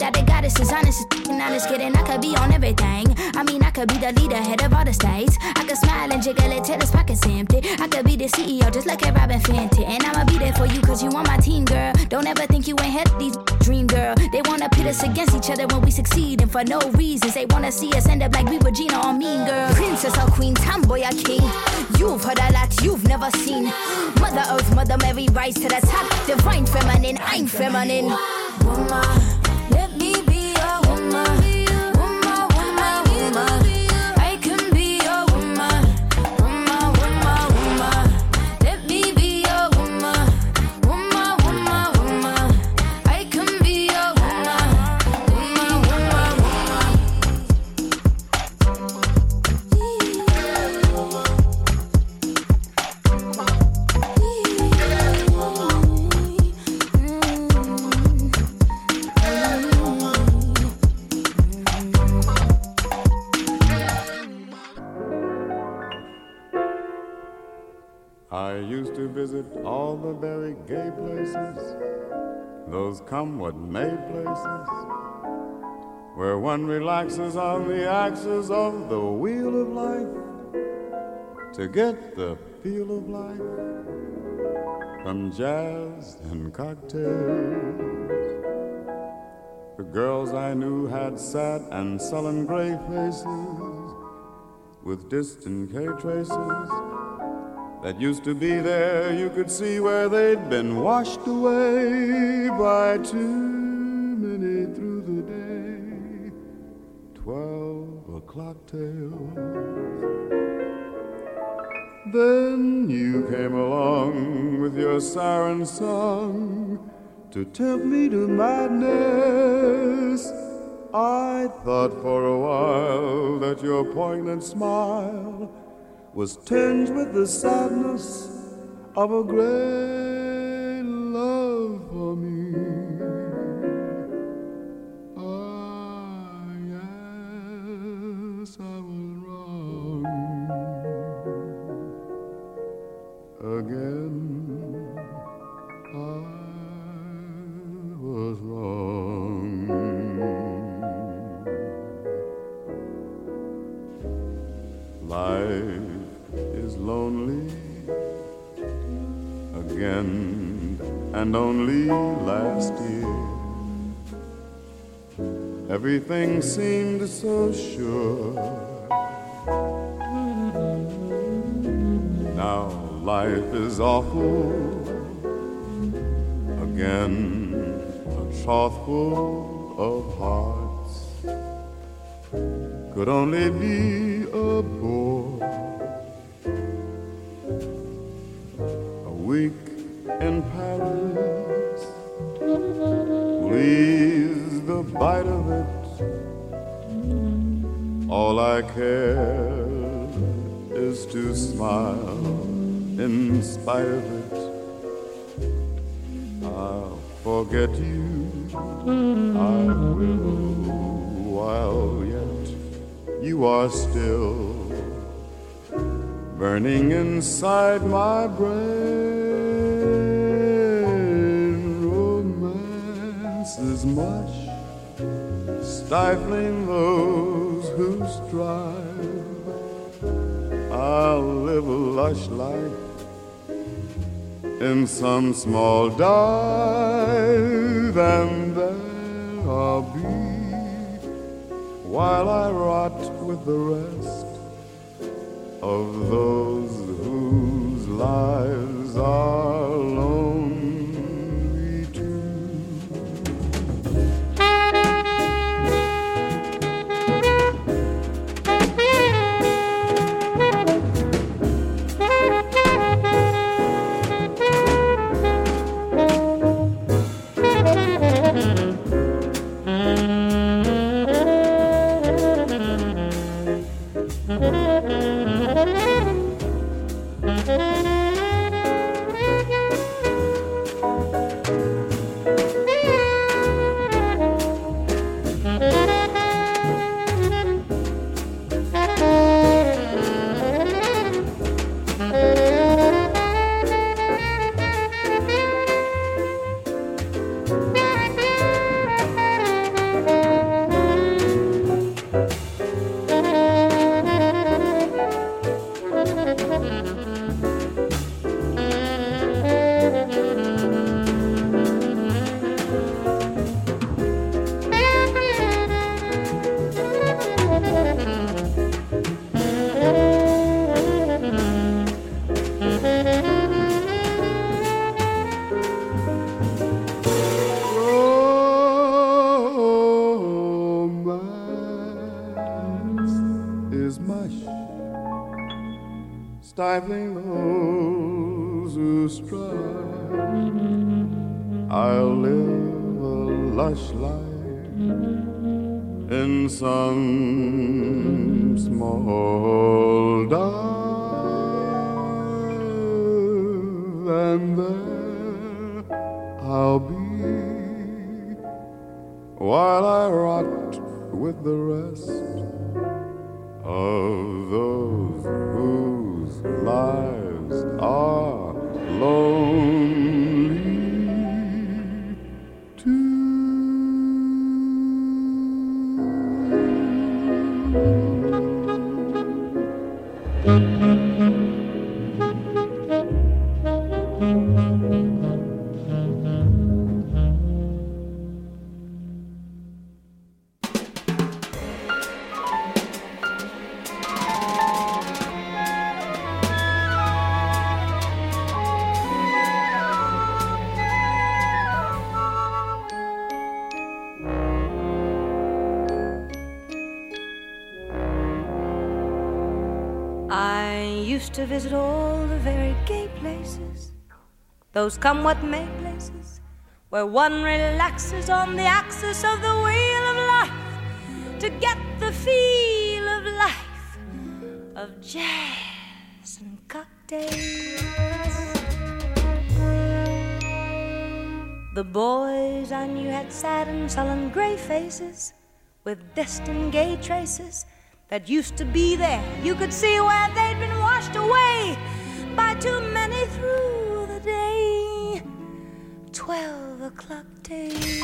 without a goddess is honest. And honest kidding, I could be on everything. I mean, I could be the leader, head of all the states. I could smile and jiggle it till his pockets empty. I could be the CEO, just like a Robyn Fenty. And I'ma be there for you, cause you on my team, girl. Don't ever think you ain't these dream, girl. They wanna pit us against each other when we succeed, and for no reasons. They wanna see us end up like we were Gina or Mean Girl. Princess or Queen, tomboy or king. You've heard a lot you've never seen. Mother Earth, Mother Mary, rise to the top. Divine feminine, I'm feminine. woman. Gay places, those come what may places, where one relaxes on the axis of the wheel of life to get the feel of life from jazz and cocktails. The girls I knew had sad and sullen gray faces with distant K traces that used to be there. You could see where they'd been washed away by too many through the day. Twelve o'clock tales. Then you came along with your siren song to tempt me to madness. I thought for a while that your poignant smile was tinged with the sadness of a great everything seemed so sure. Now life is awful again, a trough full of hearts could only be in spite of it. I'll forget you, I will, while yet you are still burning inside my brain. Romance is much stifling those who strive. I'll live a lush life in some small dive, and there I'll be while I rot with the rest of those whose lives are stifling those who strive. I'll live a lush life in some small dive, and there I'll be while I rot with the rest of those those come what may places, where one relaxes on the axis of the wheel of life to get the feel of life, of jazz and cocktails. The boys I knew had sad and sullen gray faces with destined gay traces that used to be there. You could see where they'd been washed away by too many through. Twelve o'clock days.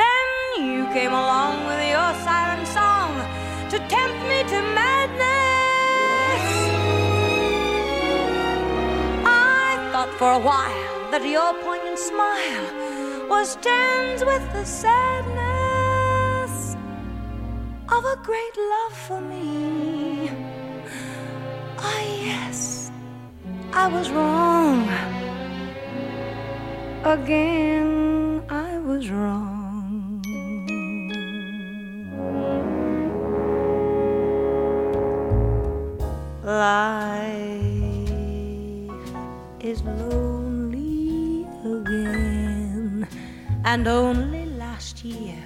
Then you came along with your siren song to tempt me to madness. I thought for a while that your poignant smile was turns with the sadness of a great love for me. I was wrong. Again, I was wrong. Life is lonely again, and only last year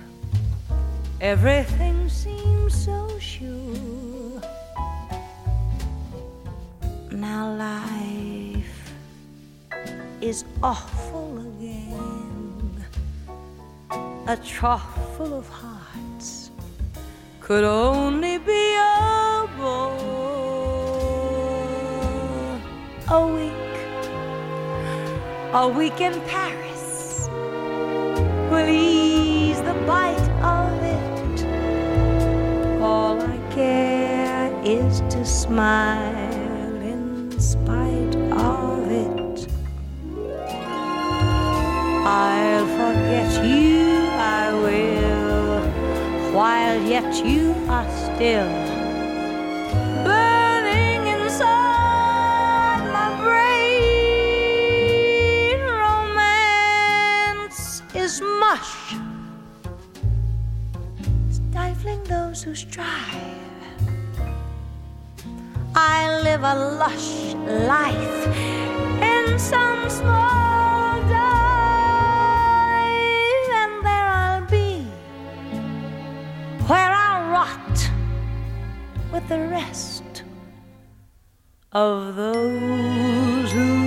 everything seemed so sure. Now life is awful again, a trough full of hearts could only be a bore. A week, a week in Paris will ease the bite of it. All I care is to smile forget you, I will, while yet you are still burning inside my brain. Romance is mush, stifling those who strive. I live a lush life in some small with the rest of those whose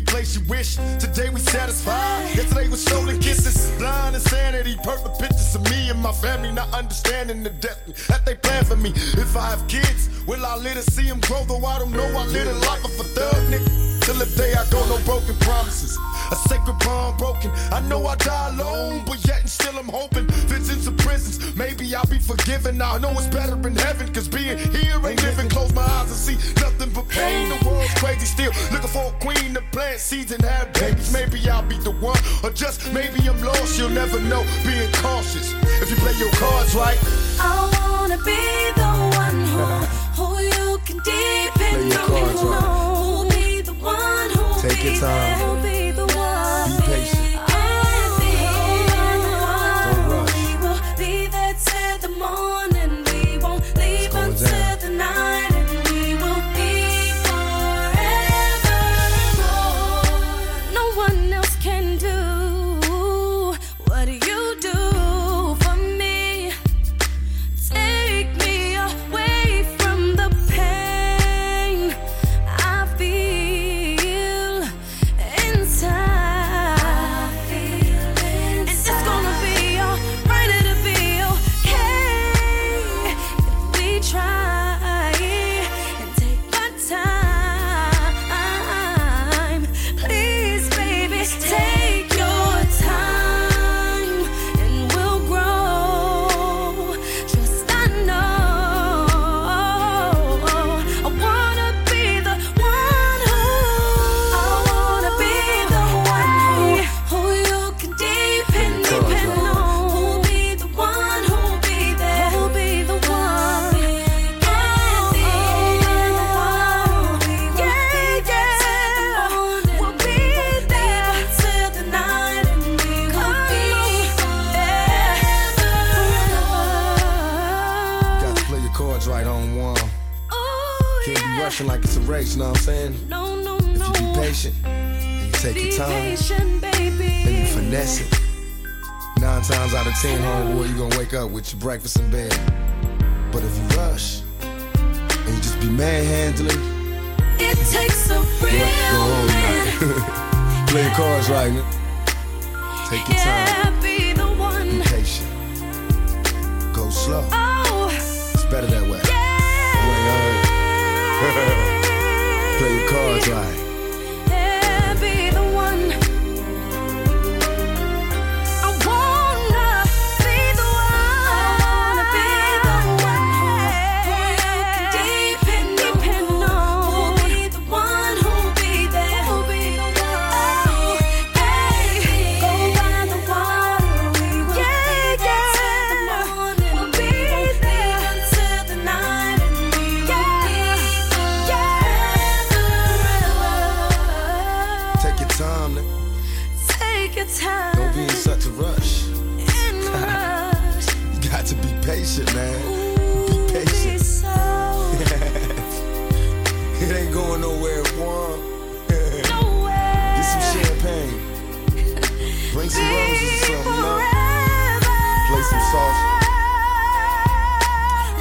Any place you wish. Today we satisfied. Yesterday was stolen kisses. Blind insanity. Perfect pictures of me and my family not understanding the depth that they plan for me. If I have kids, will I live to see them grow? Though I don't know, I live a life of a thug nigga. Till the day I go, no broken promises. A sacred bond broken. I know I die alone, but yet and still I'm hoping. Visits to prisons, maybe I'll be forgiven. Now I know it's better in heaven, cause being here ain't living. Close my eyes and see nothing but pain. The world's crazy still. Looking for a queen to plant seeds and have babies. Maybe I'll be the one, or just maybe I'm lost. You'll never know. Being cautious. If you play your cards right, I wanna be the one who, who you can depend Play your on. cards right. Take your time. Know what I'm saying? No, no, If you be patient and you take Be your time patient, baby. and you finesse it, nine times out of ten, homeboy, you gonna wake up with your breakfast in bed. But if you rush and you just be manhandling, It takes a real go man. Play your cards right, man. Take your time, be the be patient, go slow. Oh, It's better that way. You ain't heard. Play your cards right.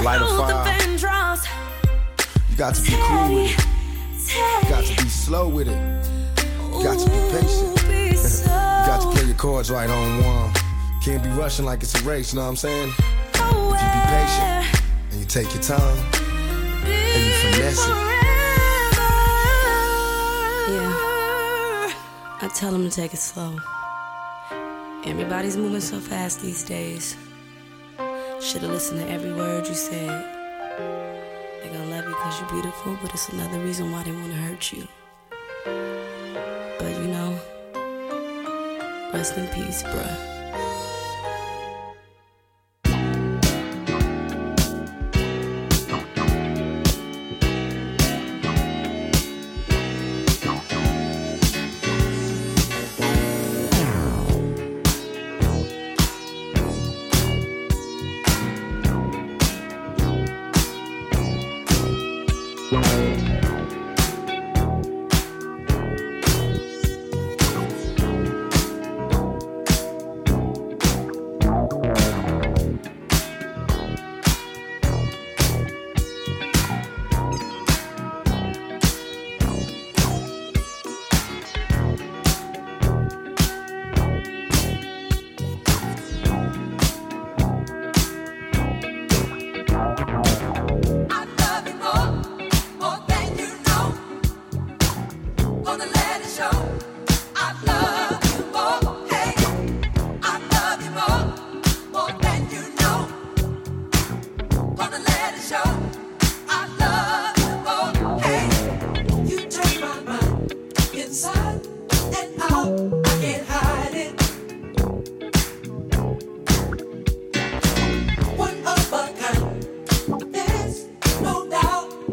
Light a fire. You got to be cool with it. You got to be slow with it. You got to be patient. You got to play your cards right on one. Can't be rushing like it's a race, you know what I'm saying? If you be patient and you take your time and you finesse it. Yeah. I tell them to take it slow. Everybody's moving so fast these days. Should've listened to every word you said. They gonna love you because you're beautiful, but it's another reason why they wanna hurt you. But you know, rest in peace, bruh.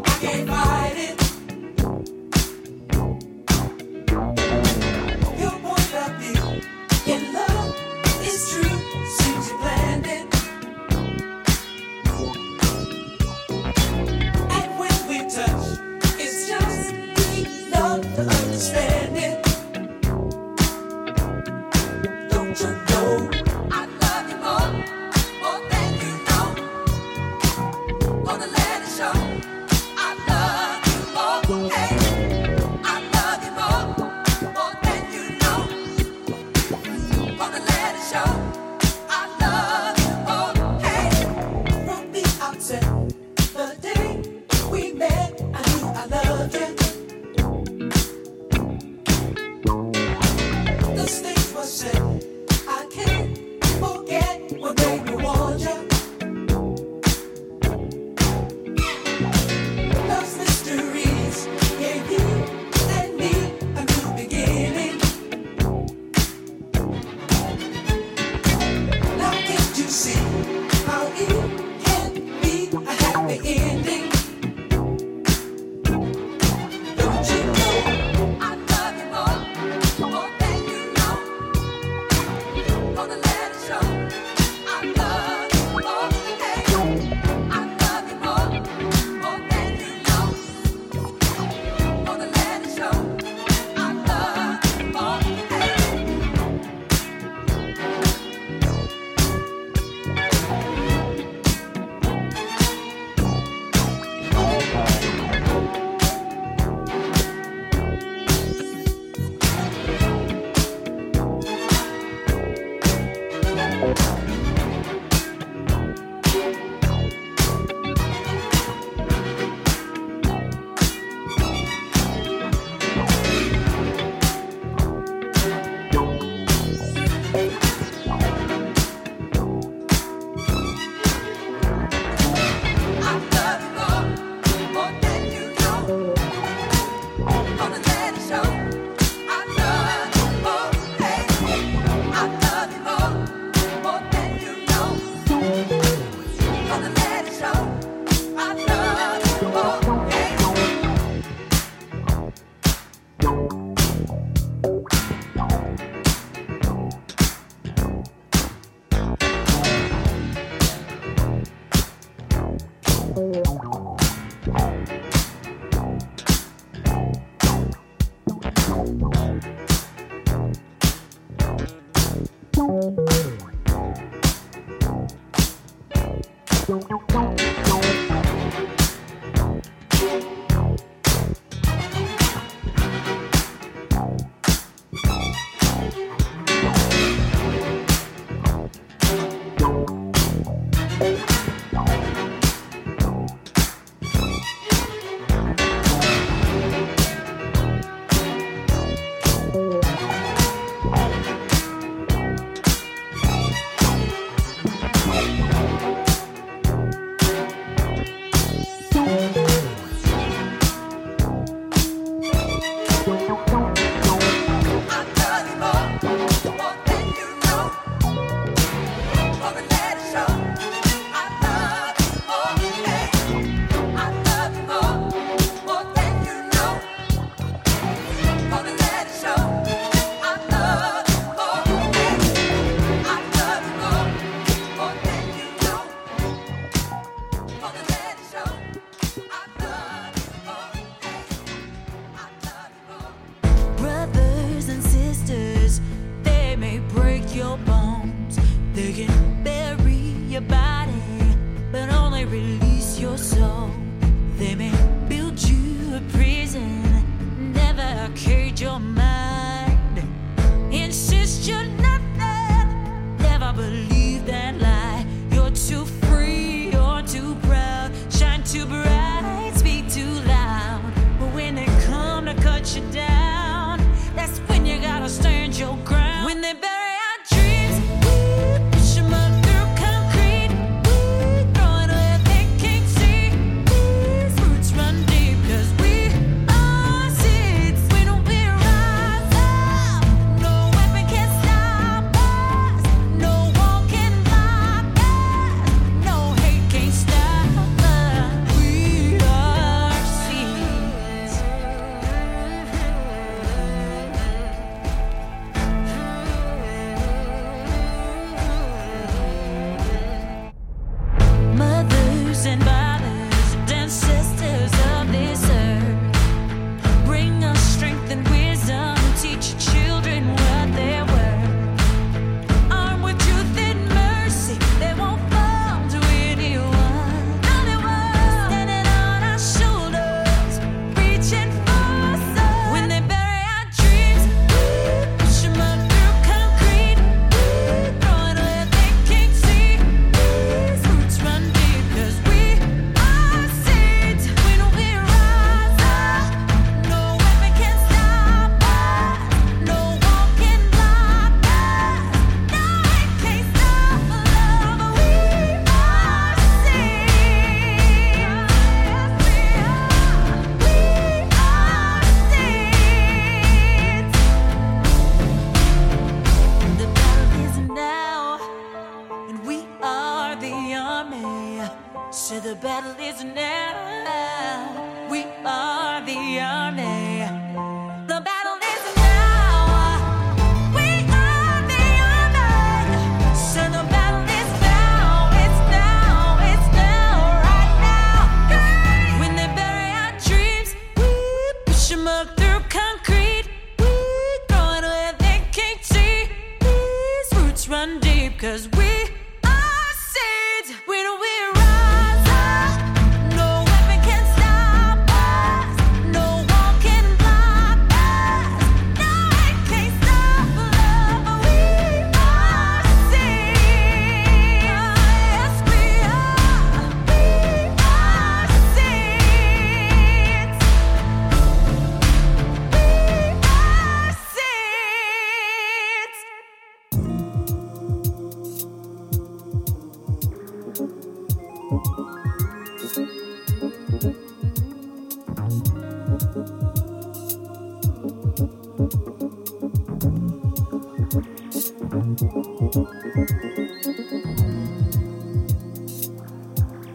I can't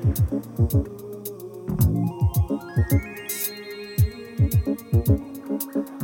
Thank you.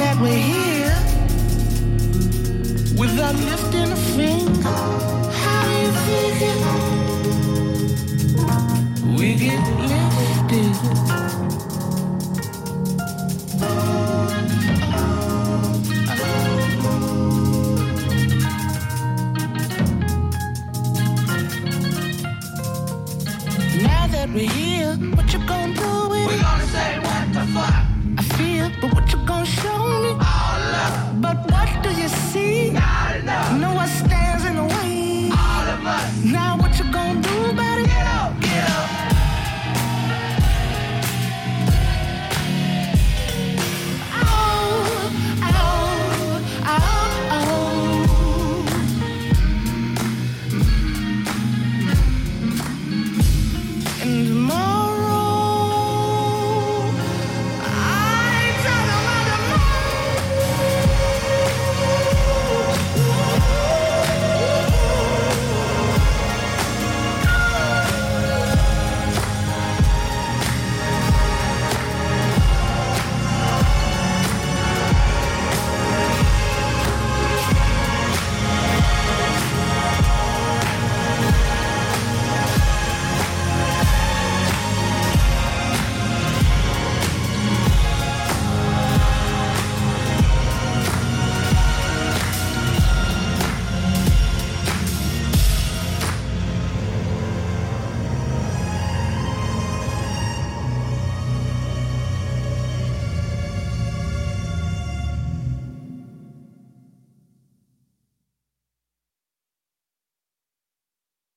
that we're here without lifting a finger. How you figure we get lifted? Now that we're here, what you gonna do with it?